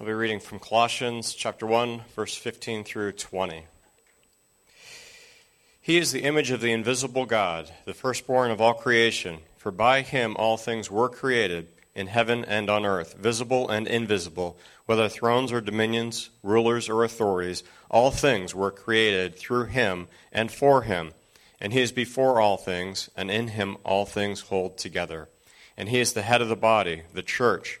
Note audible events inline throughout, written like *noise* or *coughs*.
I'll be reading from Colossians chapter 1, verse 15 through 20. He is the image of the invisible God, the firstborn of all creation, for by him all things were created, in heaven and on earth, visible and invisible, whether thrones or dominions, rulers or authorities, all things were created through him and for him. And he is before all things, and in him all things hold together. And he is the head of the body, the church.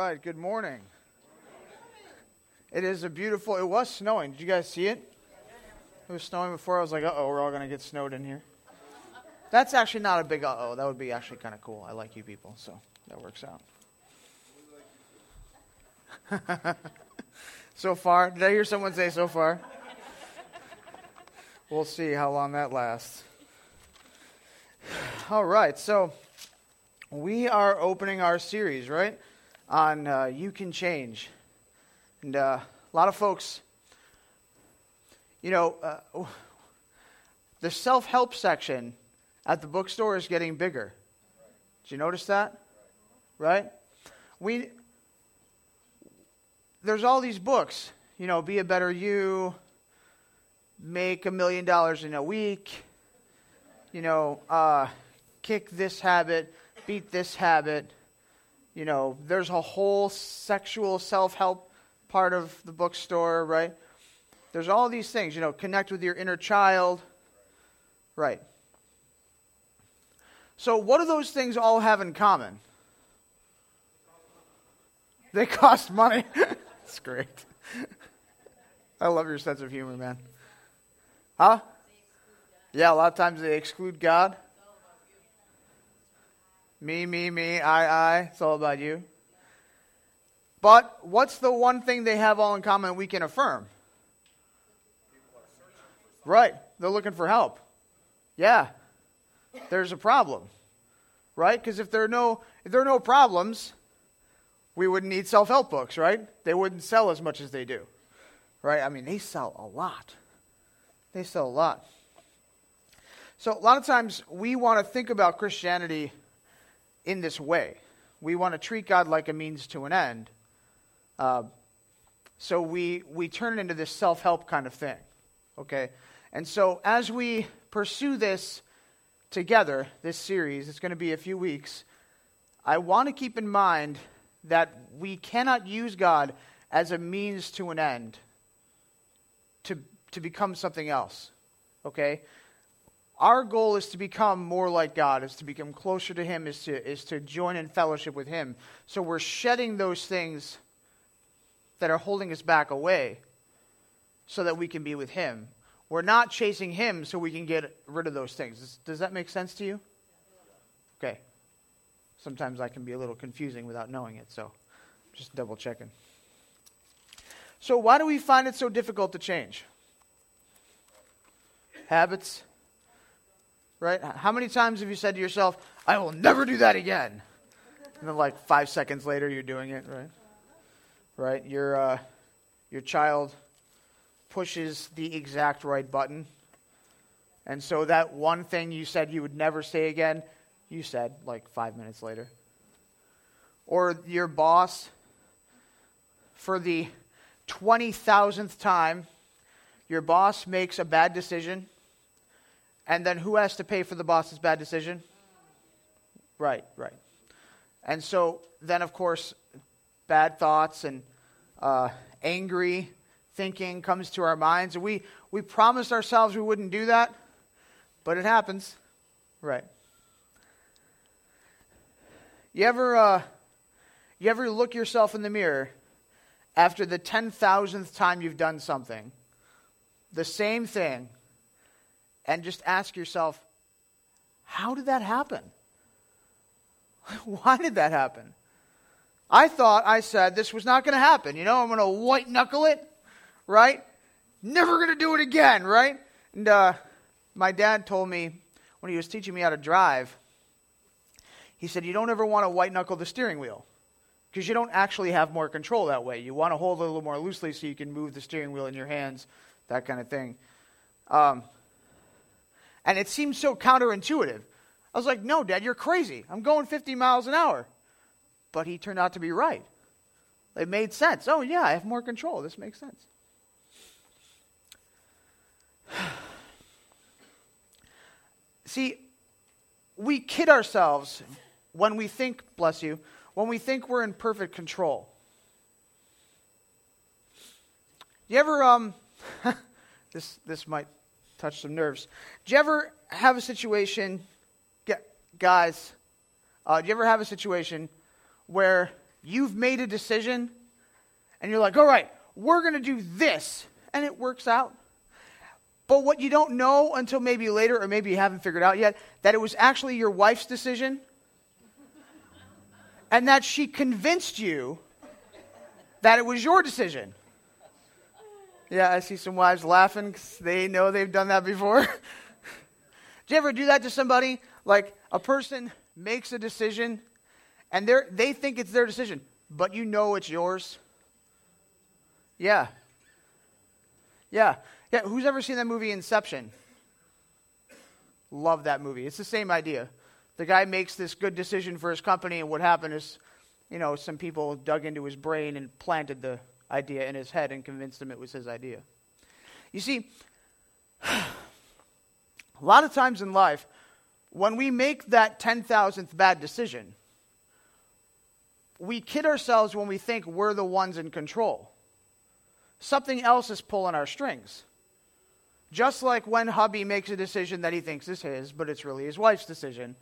Right, good morning. It is a beautiful, it was snowing. Did you guys see it? It was snowing before. I was like, uh oh, we're all going to get snowed in here. That's actually not a big uh oh. That would be actually kind of cool. I like you people, so that works out. *laughs* so far, did I hear someone say so far? We'll see how long that lasts. *sighs* All right, so we are opening our series, right? On uh, You Can Change. And uh, a lot of folks, you know, uh, the self help section at the bookstore is getting bigger. Did you notice that? Right? We, there's all these books, you know, Be a Better You, Make a Million Dollars in a Week, you know, uh, Kick This Habit, Beat This Habit you know, there's a whole sexual self help part of the bookstore, right? There's all these things, you know, connect with your inner child. Right. So, what do those things all have in common? They cost money. *laughs* That's great. I love your sense of humor, man. Huh? Yeah, a lot of times they exclude God. Me, me, me, I, I. It's all about you. But what's the one thing they have all in common we can affirm? Right. They're looking for help. Yeah. There's a problem. Right? Because if there are no if there are no problems, we wouldn't need self-help books, right? They wouldn't sell as much as they do. Right? I mean, they sell a lot. They sell a lot. So a lot of times we want to think about Christianity in this way. We want to treat God like a means to an end. Uh, so we, we turn it into this self help kind of thing. Okay? And so as we pursue this together, this series, it's going to be a few weeks, I want to keep in mind that we cannot use God as a means to an end to, to become something else. Okay? Our goal is to become more like God, is to become closer to Him, is to, is to join in fellowship with Him. So we're shedding those things that are holding us back away so that we can be with Him. We're not chasing Him so we can get rid of those things. Does, that make sense to you? Okay. Sometimes I can be a little confusing without knowing it, so just double checking. So, why do we find it so difficult to change? Habits right? How many times have you said to yourself, I will never do that again? And then, like, five seconds later, you're doing it, right? Right? Your, uh, your child pushes the exact right button. And so, that one thing you said you would never say again, you said like five minutes later. Or your boss, for the 20,000th time, your boss makes a bad decision and then who has to pay for the boss's bad decision? Right, right. And so then, of course, bad thoughts and uh, angry thinking comes to our minds. We, we promised ourselves we wouldn't do that, but it happens. Right. You ever, uh, you ever look yourself in the mirror after the 10,000th time you've done something the same thing and just ask yourself, how did that happen? *laughs* Why did that happen? I thought I said this was not going to happen. You know, I'm going to white knuckle it, right? Never going to do it again, right? And uh, my dad told me when he was teaching me how to drive, he said, You don't ever want to white knuckle the steering wheel because you don't actually have more control that way. You want to hold it a little more loosely so you can move the steering wheel in your hands, that kind of thing. Um, and it seemed so counterintuitive. I was like, No, Dad, you're crazy. I'm going 50 miles an hour. But he turned out to be right. It made sense. Oh, yeah, I have more control. This makes sense. *sighs* See, we kid ourselves when we think, bless you, when we think we're in perfect control. You ever, um, *laughs* this, this might touch some nerves. Do you ever have a situation, guys, uh, do you ever have a situation where you've made a decision and you're like, all right, we're going to do this, and it works out? But what you don't know until maybe later, or maybe you haven't figured out yet, that it was actually your wife's decision and that she convinced you that it was your decision. Yeah, I see some wives laughing because they know they've done that before. *laughs* do you ever do that to somebody? Like a person makes a decision and they they think it's their decision, but you know it's yours? Yeah. Yeah. Yeah. Who's ever seen that movie Inception? Love that movie. It's the same idea the guy makes this good decision for his company, and what happened is, you know, some people dug into his brain and planted the idea in his head and convinced him it was his idea. You see, *sighs* a lot of times in life, when we make that 10,000th bad decision, we kid ourselves when we think we're the ones in control. Something else is pulling our strings. Just like when hubby makes a decision that he thinks is his, but it's really his wife's decision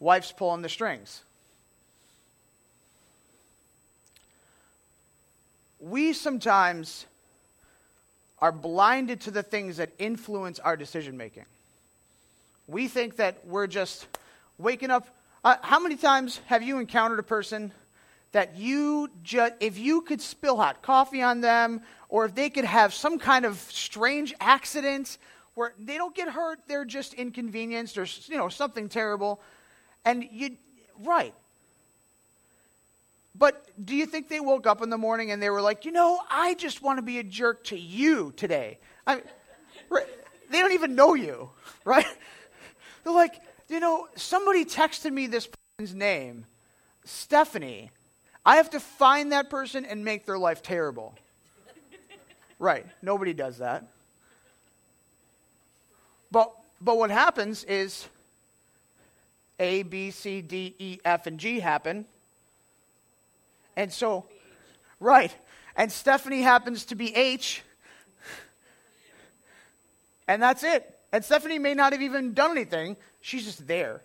Wife's pulling the strings. We sometimes are blinded to the things that influence our decision making. We think that we're just waking up. Uh, how many times have you encountered a person that you just, if you could spill hot coffee on them, or if they could have some kind of strange accident where they don't get hurt, they're just inconvenienced or you know something terrible, and you, right. But do you think they woke up in the morning and they were like, you know, I just want to be a jerk to you today? I right, they don't even know you, right? They're like, you know, somebody texted me this person's name, Stephanie. I have to find that person and make their life terrible. right. Nobody does that. But, but what happens is a, B, C, D, E, F, and G happen. And so, right. And Stephanie happens to be H. And that's it. And Stephanie may not have even done anything, she's just there.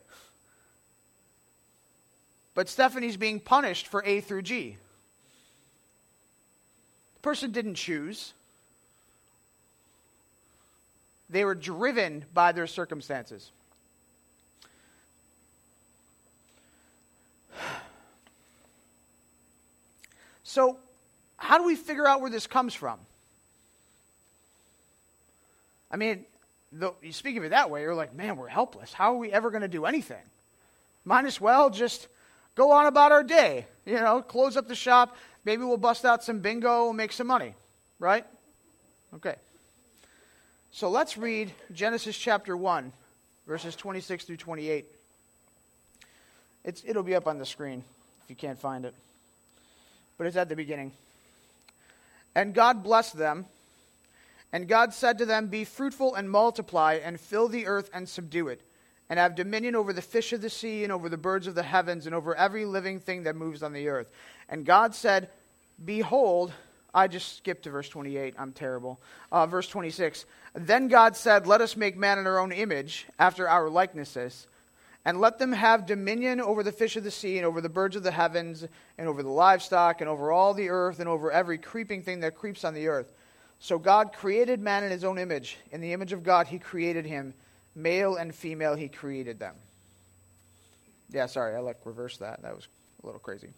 But Stephanie's being punished for A through G. The person didn't choose, they were driven by their circumstances. So, how do we figure out where this comes from? I mean, the, you speak of it that way, you're like, man, we're helpless. How are we ever going to do anything? Might as well just go on about our day. You know, close up the shop. Maybe we'll bust out some bingo and make some money, right? Okay. So let's read Genesis chapter 1, verses 26 through 28. It's, it'll be up on the screen if you can't find it but it's at the beginning. And God blessed them. And God said to them, Be fruitful and multiply, and fill the earth and subdue it, and have dominion over the fish of the sea, and over the birds of the heavens, and over every living thing that moves on the earth. And God said, Behold, I just skipped to verse 28. I'm terrible. Uh, verse 26. Then God said, Let us make man in our own image, after our likenesses and let them have dominion over the fish of the sea, and over the birds of the heavens, and over the livestock, and over all the earth, and over every creeping thing that creeps on the earth. So God created man in his own image. In the image of God, he created him. Male and female, he created them. Yeah, sorry, I like reverse that. That was a little crazy.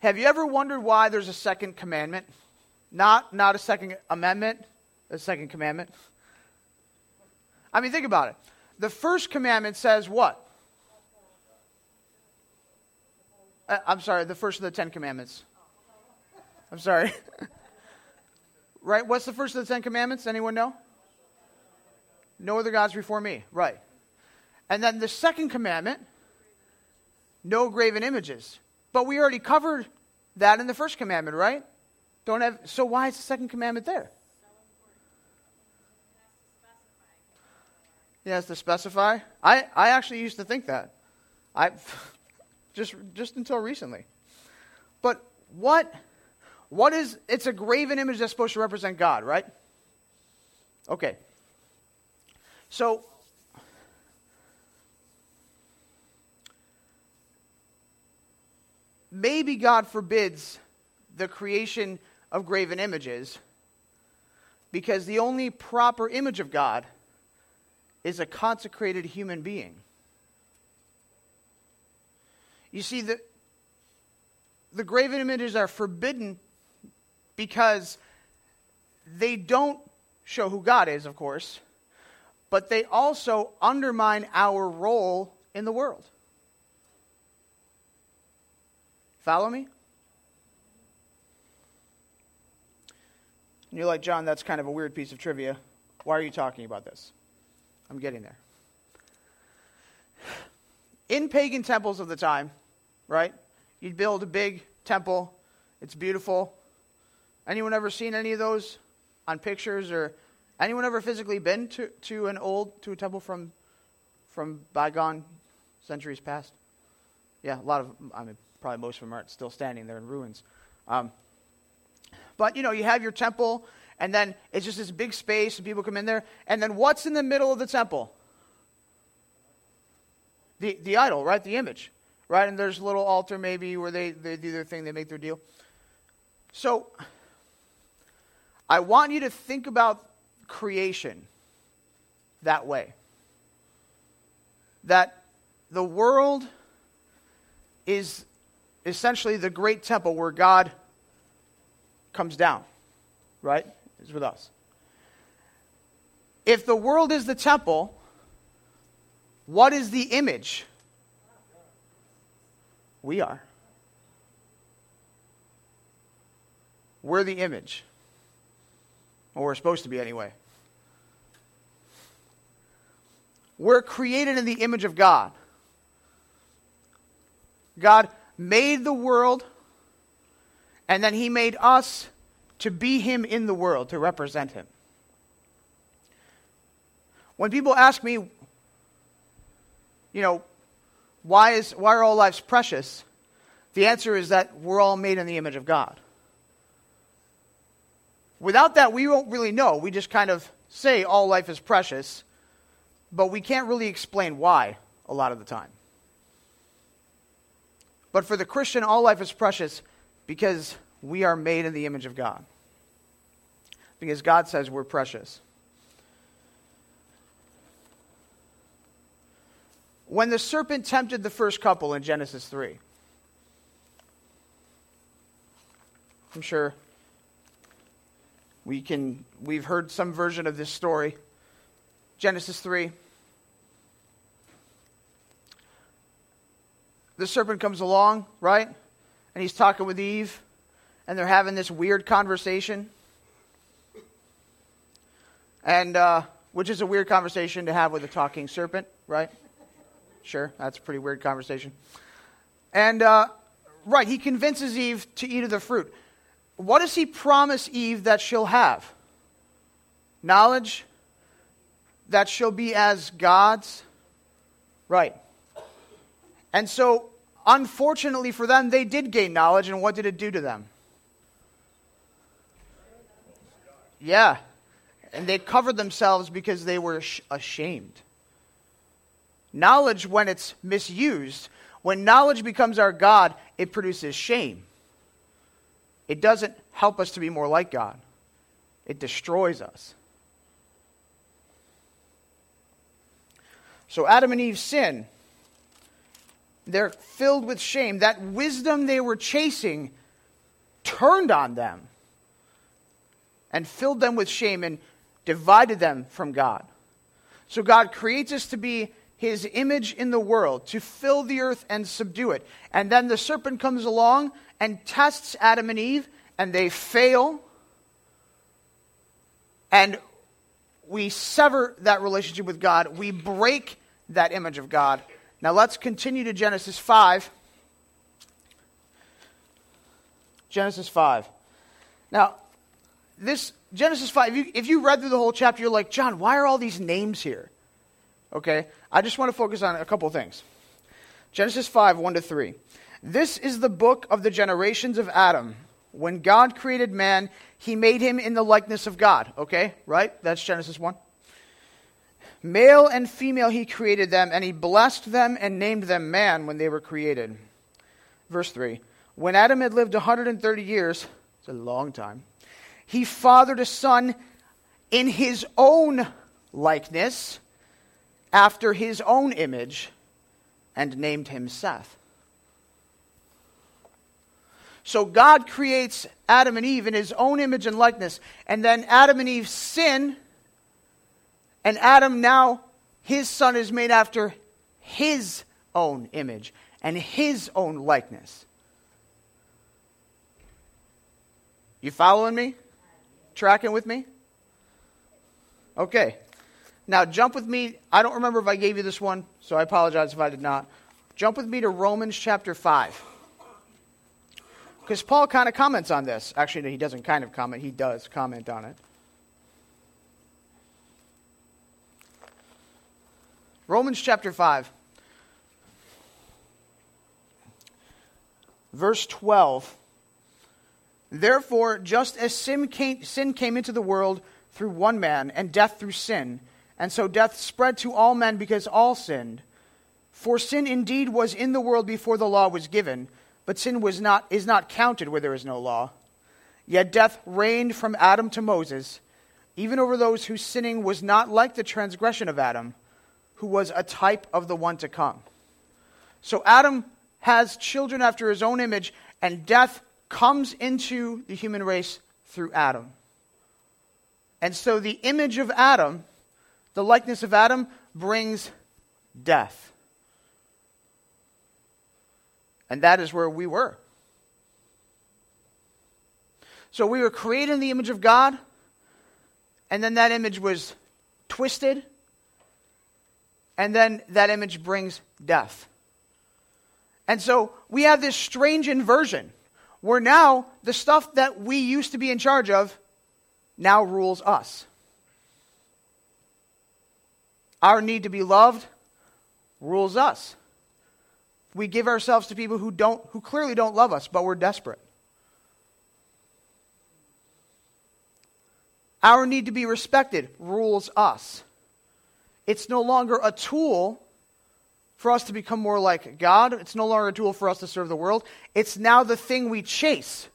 Have you ever wondered why there's a second commandment? Not, not a second amendment, a second commandment. I mean, think about it. The first commandment says what? Uh, I'm sorry, the first of the Ten Commandments. I'm sorry. *laughs* right? What's the first of the Ten Commandments? Anyone know? No other gods before me. Right. And then the second commandment no graven images. But we already covered that in the first commandment, right? Don't have so why is the second commandment there? He has to specify. I, I actually used to think that. I *laughs* just just until recently. But what what is it's a graven image that's supposed to represent God, right? Okay. So maybe God forbids the creation of graven images because the only proper image of God is a consecrated human being. You see, the, the graven images are forbidden because they don't show who God is, of course, but they also undermine our role in the world. Follow me? And you're like, John, that's kind of a weird piece of trivia. Why are you talking about this? I'm getting there. In pagan temples of the time, right? You'd build a big temple. It's beautiful. Anyone ever seen any of those on pictures or anyone ever physically been to, to an old to a temple from from bygone centuries past? Yeah, a lot of I mean probably most of them aren't still standing They're in ruins. Um, but you know, you have your temple, and then it's just this big space, and people come in there. And then what's in the middle of the temple? The the idol, right? The image right? And there's a little altar maybe where they, they do their thing, they make their deal. So I want you to think about creation that way. That the world is essentially the great temple where God comes down, right? Is with us. If the world is the temple, what is the image we are. We're the image. Or we're supposed to be anyway. We're created in the image of God. God made the world, and then He made us to be Him in the world, to represent Him. When people ask me, you know, why, is, why are all lives precious? The answer is that we're all made in the image of God. Without that, we won't really know. We just kind of say all life is precious, but we can't really explain why a lot of the time. But for the Christian, all life is precious because we are made in the image of God. Because God says we're precious. when the serpent tempted the first couple in Genesis 3. I'm sure we can we've heard some version of this story. Genesis 3. The serpent comes along, right? And he's talking with Eve, and they're having this weird conversation. And uh, which is a weird conversation to have with a talking serpent, right? Sure, that's a pretty weird conversation. And, uh, right, he convinces Eve to eat of the fruit. What does he promise Eve that she'll have? Knowledge that she'll be as God's? Right. And so, unfortunately for them, they did gain knowledge, and what did it do to them? Yeah. And they covered themselves because they were ashamed. Knowledge, when it's misused, when knowledge becomes our God, it produces shame. it doesn't help us to be more like God, it destroys us. So Adam and Eve sin. They're filled with shame. That wisdom they were chasing turned on them and filled them with shame and divided them from God. So God creates us to be his image in the world, to fill the earth and subdue it. And then the serpent comes along and tests Adam and Eve, and they fail. And we sever that relationship with God. We break that image of God. Now let's continue to Genesis 5. Genesis 5. Now, this Genesis 5, if you, if you read through the whole chapter, you're like, John, why are all these names here? Okay? I just want to focus on a couple things. Genesis 5, 1 to 3. This is the book of the generations of Adam. When God created man, he made him in the likeness of God. Okay? Right? That's Genesis 1. Male and female he created them, and he blessed them and named them man when they were created. Verse 3. When Adam had lived 130 years, it's a long time, he fathered a son in his own likeness, after his own image, and named him Seth. So God creates Adam and Eve in his own image and likeness, and then Adam and Eve sin, and Adam now, his son is made after his own image and his own likeness. You following me? Tracking with me? Okay. Now jump with me. I don't remember if I gave you this one, so I apologize if I did not. Jump with me to Romans chapter 5. Because Paul kind of comments on this. Actually, he doesn't kind of comment, he does comment on it. Romans chapter 5, verse 12. Therefore, just as sin came, sin came into the world through one man, and death through sin, and so death spread to all men because all sinned. For sin indeed was in the world before the law was given, but sin was not, is not counted where there is no law. Yet death reigned from Adam to Moses, even over those whose sinning was not like the transgression of Adam, who was a type of the one to come. So Adam has children after his own image, and death comes into the human race through Adam. And so the image of Adam, the likeness of Adam, brings death. And that is where we were. So we were created in the image of God, and then that image was twisted, and then that image brings death. And so we have this strange inversion where now the stuff that we used to be in charge of now rules us. Our need to be loved rules us. We give ourselves to people who don't who clearly don't love us, but we're desperate. Our need to be respected rules us. It's no longer a tool for us to become more like God. It's no longer a tool for us to serve the world. It's now the thing we chase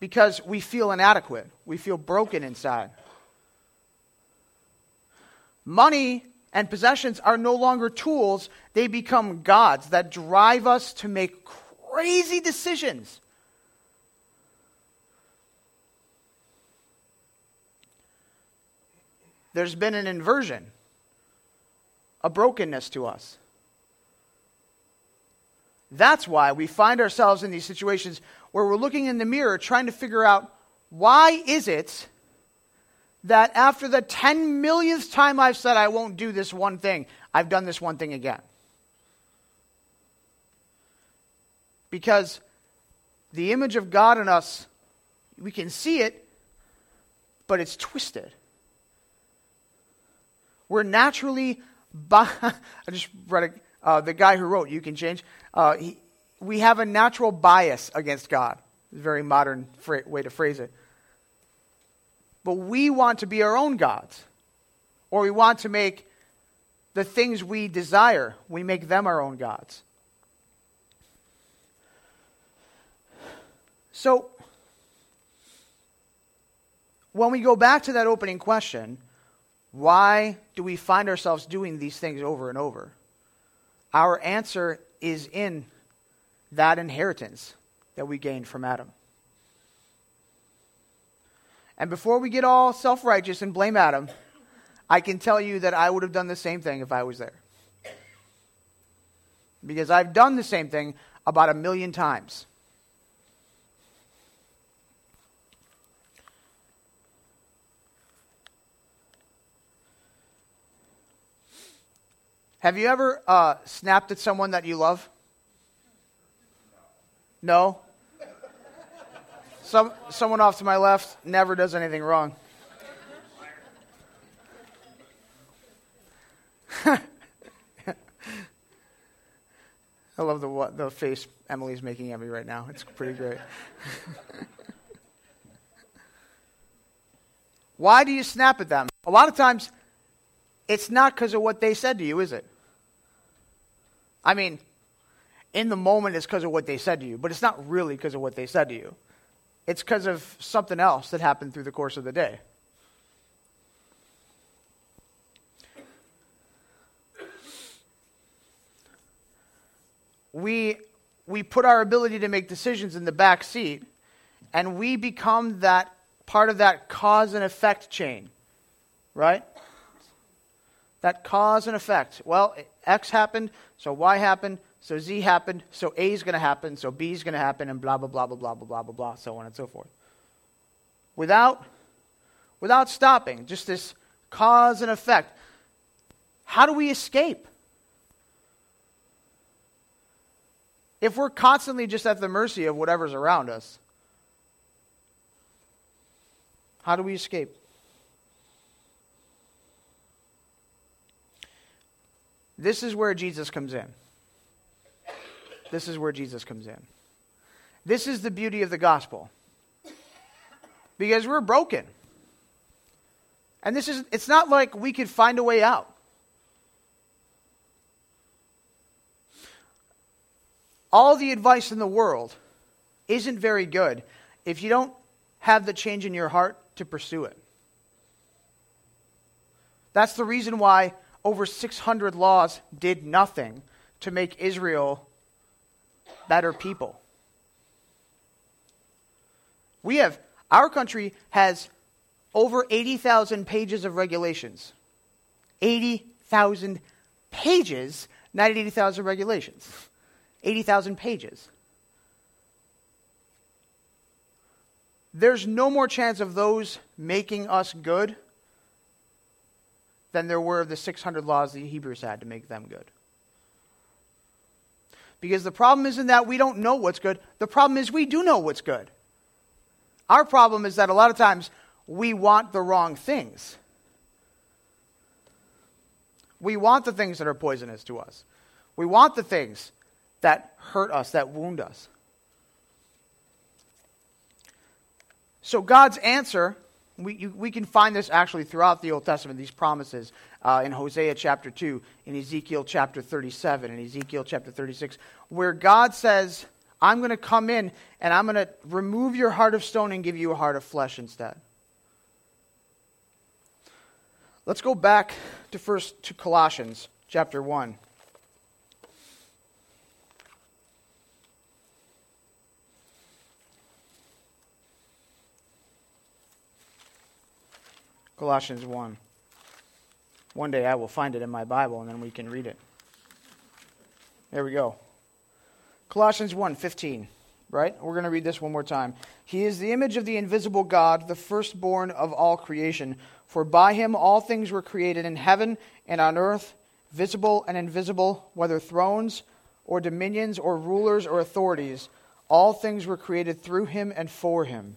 because we feel inadequate. We feel broken inside. Money and possessions are no longer tools, they become gods that drive us to make crazy decisions. There's been an inversion, a brokenness to us. That's why we find ourselves in these situations where we're looking in the mirror trying to figure out why is it that after the 10 millionth time I've said I won't do this one thing, I've done this one thing again? Because the image of God in us, we can see it, but it's twisted. We're naturally, *laughs* bi- I just read uh, the guy who wrote You Can Change. Uh, he, we have a natural bias against God. Very modern fra- way to phrase it. But we want to be our own gods, or we want to make the things we desire, we make them our own gods. So, when we go back to that opening question, why do we find ourselves doing these things over and over? Our answer is in that inheritance that we gained from Adam. And before we get all self righteous and blame Adam, I can tell you that I would have done the same thing if I was there. Because I've done the same thing about a million times. Have you ever uh, snapped at someone that you love? No? Some, someone off to my left never does anything wrong. *laughs* I love the, the face Emily's making at me right now. It's pretty great. *laughs* Why do you snap at them? A lot of times, it's not because of what they said to you, is it? I mean, in the moment, it's because of what they said to you, but it's not really because of what they said to you. It's because of something else that happened through the course of the day. We, we put our ability to make decisions in the back seat, and we become that part of that cause and effect chain, right? That cause and effect. Well, X happened, so Y happened, so Z happened, so A is going to happen, so B is going to happen, and blah, blah, blah, blah, blah, blah, blah, blah, blah, so on and so forth. Without, without stopping, just this cause and effect. How do we escape? If we're constantly just at the mercy of whatever's around us, how do we escape? This is where Jesus comes in. This is where Jesus comes in. This is the beauty of the gospel. Because we're broken. And this is it's not like we could find a way out. All the advice in the world isn't very good if you don't have the change in your heart to pursue it. That's the reason why over 600 laws did nothing to make Israel better people. We have, our country has over 80,000 pages of regulations. 80,000 pages, not 80,000 regulations. 80,000 pages. There's no more chance of those making us good than there were of the 600 laws the Hebrews had to make them good. Because the problem isn't that we don't know what's good, the problem is we do know what's good. Our problem is that a lot of times we want the wrong things. We want the things that are poisonous to us. We want the things that hurt us, that wound us. So God's answer we, you, we can find this actually throughout the Old Testament, these promises uh, in Hosea chapter 2, in Ezekiel chapter 37, in Ezekiel chapter 36, where God says, I'm going to come in and I'm going to remove your heart of stone and give you a heart of flesh instead. Let's go back to first to Colossians chapter 1. Colossians 1. One day I will find it in my Bible and then we can read it. There we go. Colossians 1 15, right? We're going to read this one more time. He is the image of the invisible God, the firstborn of all creation. For by him all things were created in heaven and on earth, visible and invisible, whether thrones or dominions or rulers or authorities. All things were created through him and for him.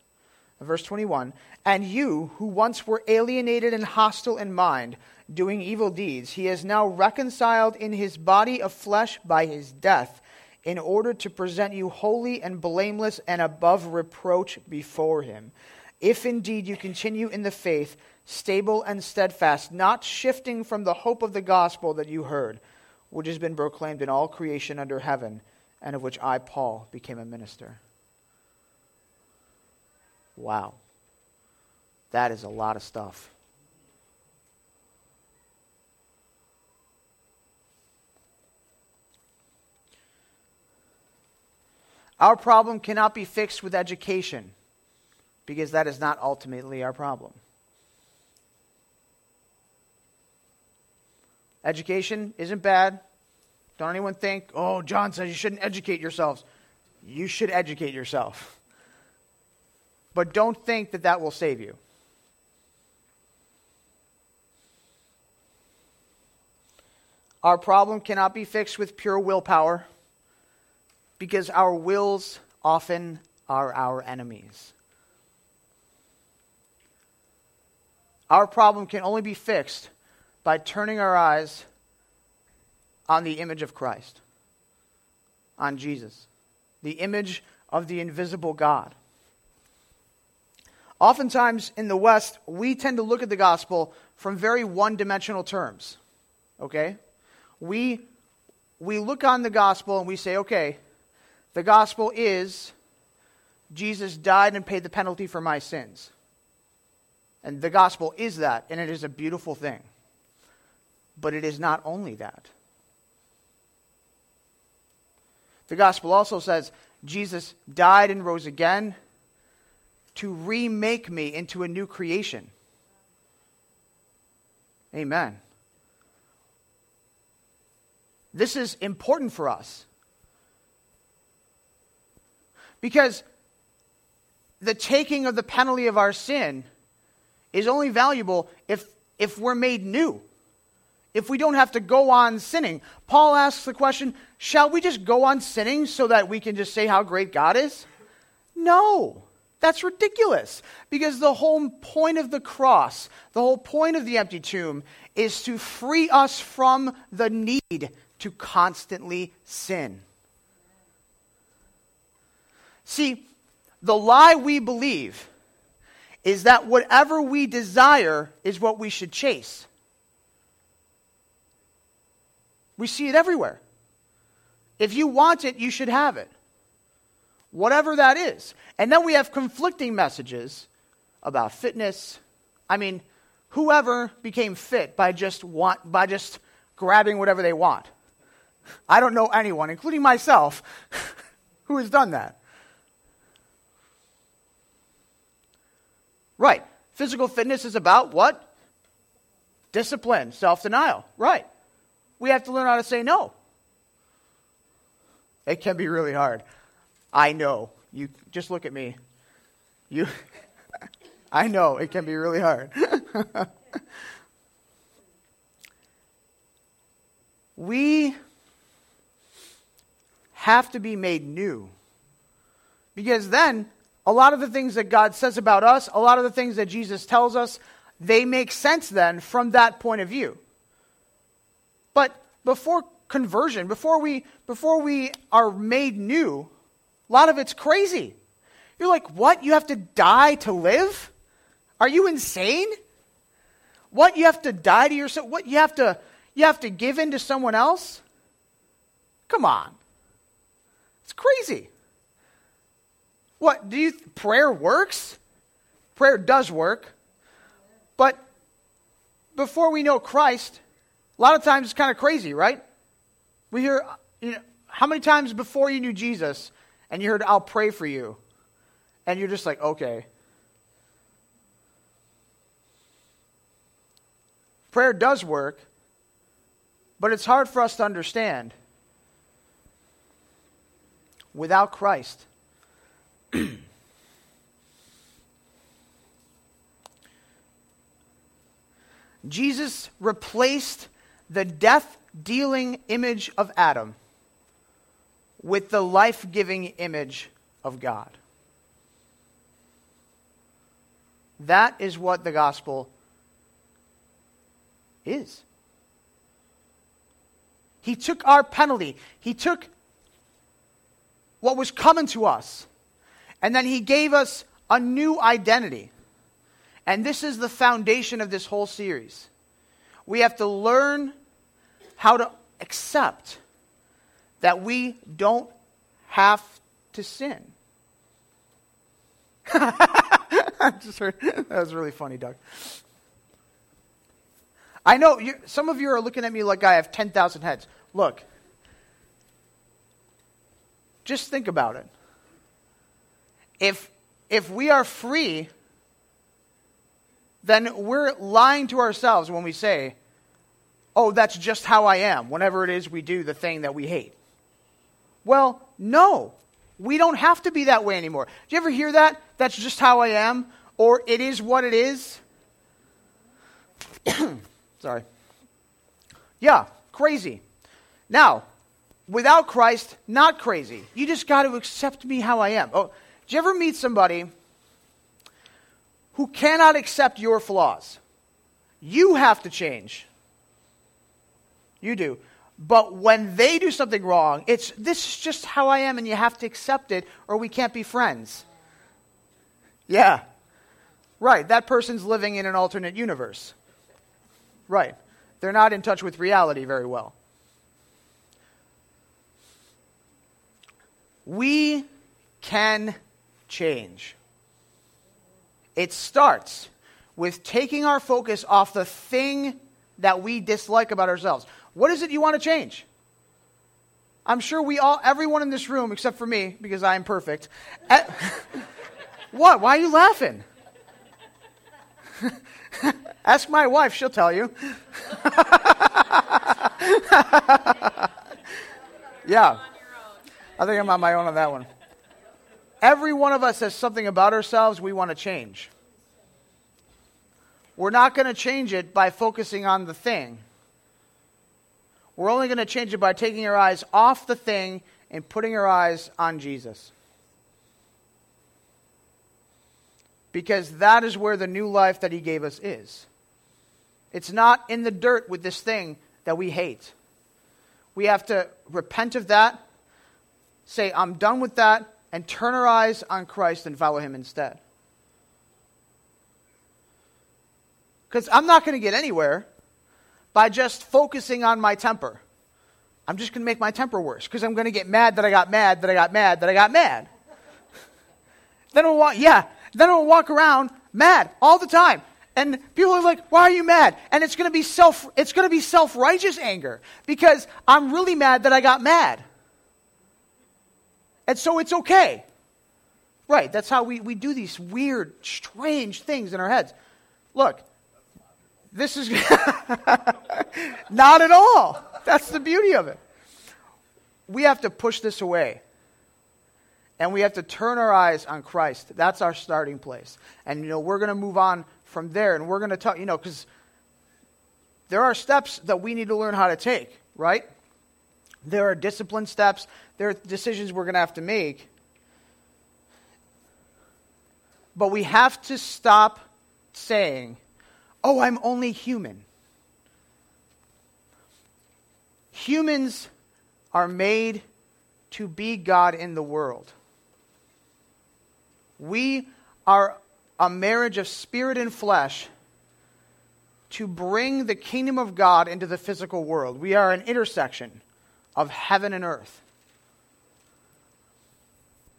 Verse 21 And you, who once were alienated and hostile in mind, doing evil deeds, he is now reconciled in his body of flesh by his death, in order to present you holy and blameless and above reproach before him. If indeed you continue in the faith, stable and steadfast, not shifting from the hope of the gospel that you heard, which has been proclaimed in all creation under heaven, and of which I, Paul, became a minister. Wow. That is a lot of stuff. Our problem cannot be fixed with education because that is not ultimately our problem. Education isn't bad. Don't anyone think, oh, John says you shouldn't educate yourselves. You should educate yourself. But don't think that that will save you. Our problem cannot be fixed with pure willpower because our wills often are our enemies. Our problem can only be fixed by turning our eyes on the image of Christ, on Jesus, the image of the invisible God. Oftentimes in the West, we tend to look at the gospel from very one dimensional terms. Okay? We, we look on the gospel and we say, okay, the gospel is Jesus died and paid the penalty for my sins. And the gospel is that, and it is a beautiful thing. But it is not only that. The gospel also says Jesus died and rose again to remake me into a new creation. Amen. This is important for us. Because the taking of the penalty of our sin is only valuable if, if we're made new, if we don't have to go on sinning. Paul asks the question shall we just go on sinning so that we can just say how great God is? No. That's ridiculous because the whole point of the cross, the whole point of the empty tomb, is to free us from the need to constantly sin. See, the lie we believe is that whatever we desire is what we should chase. We see it everywhere. If you want it, you should have it whatever that is. And then we have conflicting messages about fitness. I mean, whoever became fit by just want by just grabbing whatever they want. I don't know anyone, including myself, *laughs* who has done that. Right. Physical fitness is about what? Discipline, self denial. Right. We have to learn how to say no. It can be really hard. I know. You just look at me. You *laughs* I know it can be really hard. *laughs* we have to be made new. Because then a lot of the things that God says about us, a lot of the things that Jesus tells us, they make sense then from that point of view. But before conversion, before we before we are made new, a lot of it's crazy. You're like, what? You have to die to live? Are you insane? What? You have to die to yourself? What? You have to, you have to give in to someone else? Come on. It's crazy. What? Do you, prayer works? Prayer does work. But before we know Christ, a lot of times it's kind of crazy, right? We hear, you know, how many times before you knew Jesus and you heard, I'll pray for you. And you're just like, okay. Prayer does work, but it's hard for us to understand. Without Christ, *clears throat* Jesus replaced the death dealing image of Adam with the life giving image of God. That is what the gospel is. He took our penalty. He took what was coming to us. And then he gave us a new identity. And this is the foundation of this whole series. We have to learn how to accept that we don't have to sin. *laughs* Just heard, that was really funny, Doug. I know some of you are looking at me like I have 10,000 heads. Look, just think about it. If, if we are free, then we're lying to ourselves when we say, oh, that's just how I am, whenever it is we do the thing that we hate. Well, no, we don't have to be that way anymore. Do you ever hear that? That's just how I am, or it is what it is? *coughs* Sorry. Yeah, crazy. Now, without Christ, not crazy. You just got to accept me how I am. Oh, do you ever meet somebody who cannot accept your flaws? You have to change. You do. But when they do something wrong, it's this is just how I am and you have to accept it or we can't be friends. Yeah. Right, that person's living in an alternate universe. Right. They're not in touch with reality very well. We can change. It starts with taking our focus off the thing that we dislike about ourselves. What is it you want to change? I'm sure we all, everyone in this room, except for me, because I am perfect. Eh, At, *laughs* what? Why are you laughing? *laughs* Ask my wife, she'll tell you. *laughs* yeah. I think I'm on my own on that one. Every one of us has something about ourselves we want to change. We're not going to change it by focusing on the thing. We're only going to change it by taking our eyes off the thing and putting our eyes on Jesus. Because that is where the new life that He gave us is. It's not in the dirt with this thing that we hate. We have to repent of that, say, I'm done with that, and turn our eyes on Christ and follow Him instead. Because I'm not going to get anywhere by just focusing on my temper. I'm just going to make my temper worse because I'm going to get mad that I got mad, that I got mad, that I got mad. *laughs* then I'll walk, yeah, then I'll walk around mad all the time. And people are like, why are you mad? And it's going to be self, it's going to be self-righteous anger because I'm really mad that I got mad. And so it's okay. Right, that's how we, we do these weird, strange things in our heads. Look, this is *laughs* not at all. That's the beauty of it. We have to push this away. And we have to turn our eyes on Christ. That's our starting place. And, you know, we're going to move on from there. And we're going to talk, you know, because there are steps that we need to learn how to take, right? There are discipline steps. There are decisions we're going to have to make. But we have to stop saying, oh, I'm only human. Humans are made to be God in the world. We are a marriage of spirit and flesh to bring the kingdom of God into the physical world. We are an intersection of heaven and earth.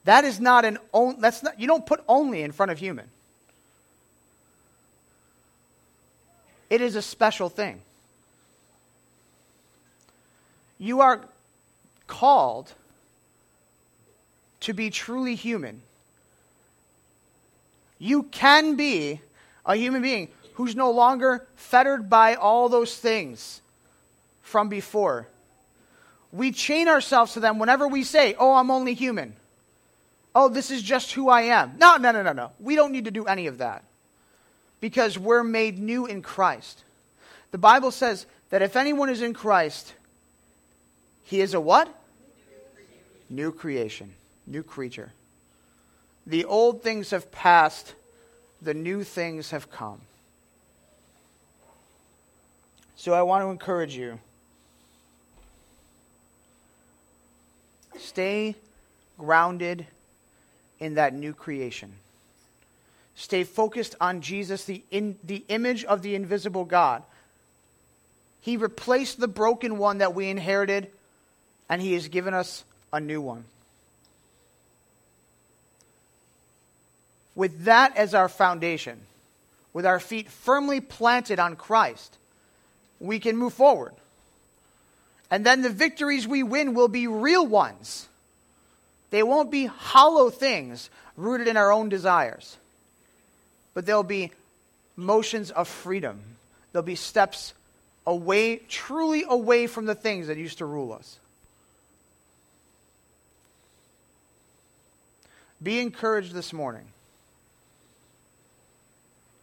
That is not an on, that's not you don't put only in front of human. It is a special thing. You are called to be truly human. You can be a human being who's no longer fettered by all those things from before. We chain ourselves to them whenever we say, Oh, I'm only human. Oh, this is just who I am. No, no, no, no, no. We don't need to do any of that because we're made new in Christ. The Bible says that if anyone is in Christ, he is a what? New creation, new creature. The old things have passed, the new things have come. So I want to encourage you stay grounded in that new creation. Stay focused on Jesus, the, in, the image of the invisible God. He replaced the broken one that we inherited, and He has given us a new one. With that as our foundation, with our feet firmly planted on Christ, we can move forward. And then the victories we win will be real ones. They won't be hollow things rooted in our own desires, but there'll be motions of freedom. There'll be steps away, truly away from the things that used to rule us. Be encouraged this morning.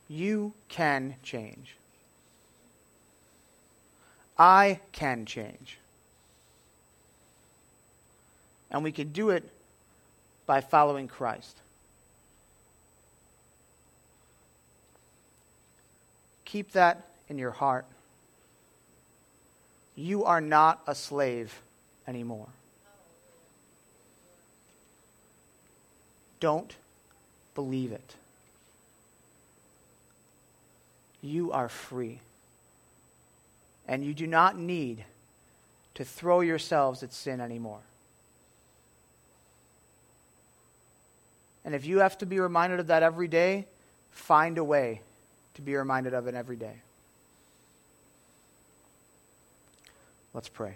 You can change. I can change. And we can do it by following Christ. Keep that in your heart. You are not a slave anymore. Don't believe it. You are free. And you do not need to throw yourselves at sin anymore. And if you have to be reminded of that every day, find a way to be reminded of it every day. Let's pray.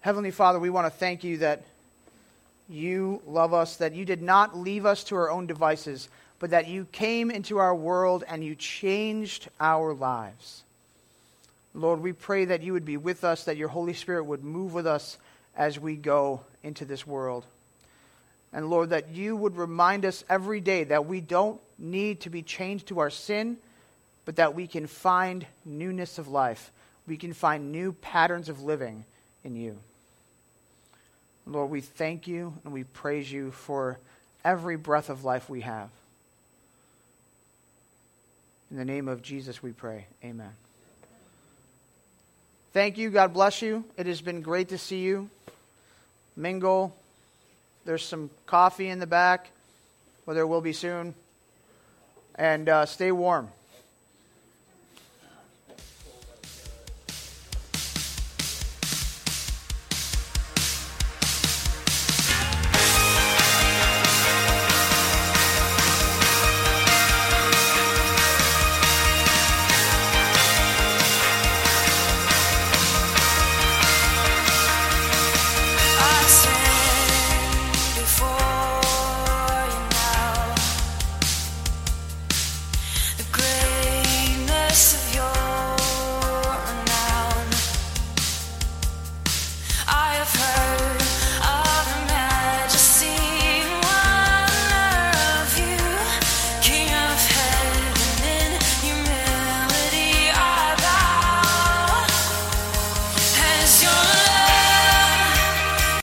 Heavenly Father, we want to thank you that you love us, that you did not leave us to our own devices, but that you came into our world and you changed our lives. Lord, we pray that you would be with us, that your Holy Spirit would move with us as we go into this world. And Lord, that you would remind us every day that we don't need to be changed to our sin, but that we can find newness of life. We can find new patterns of living in you. Lord, we thank you and we praise you for every breath of life we have. In the name of Jesus, we pray. Amen. Thank you. God bless you. It has been great to see you. Mingle. There's some coffee in the back, or there will be soon. And uh, stay warm.